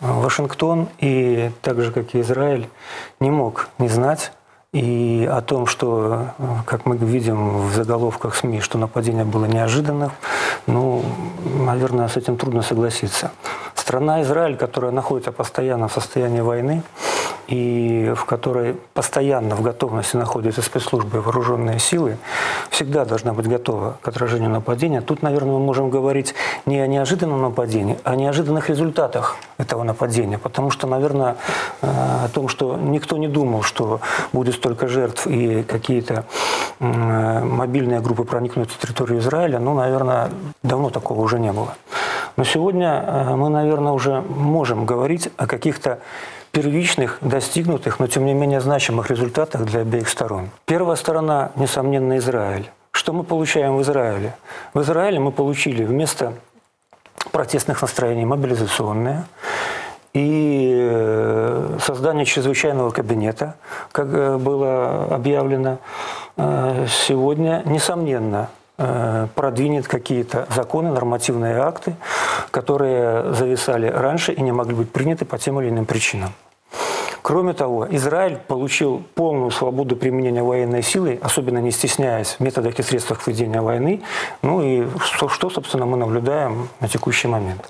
Вашингтон и так же, как и Израиль, не мог не знать и о том, что, как мы видим в заголовках СМИ, что нападение было неожиданным, ну, наверное, с этим трудно согласиться. Страна Израиль, которая находится постоянно в состоянии войны, и в которой постоянно в готовности находятся спецслужбы и вооруженные силы, всегда должна быть готова к отражению нападения. Тут, наверное, мы можем говорить не о неожиданном нападении, а о неожиданных результатах этого нападения. Потому что, наверное, э, о том, что никто не думал, что будет столько жертв и какие-то мобильные группы проникнут на территорию Израиля, ну, наверное, давно такого уже не было. Но сегодня э, мы, наверное, уже можем говорить о каких-то первичных, достигнутых, но тем не менее значимых результатах для обеих сторон. Первая сторона, несомненно, Израиль. Что мы получаем в Израиле? В Израиле мы получили вместо протестных настроений мобилизационные и э, создание чрезвычайного кабинета, как э, было объявлено сегодня, несомненно, продвинет какие-то законы, нормативные акты, которые зависали раньше и не могли быть приняты по тем или иным причинам. Кроме того, Израиль получил полную свободу применения военной силы, особенно не стесняясь в методах и средствах ведения войны, ну и что, что собственно, мы наблюдаем на текущий момент.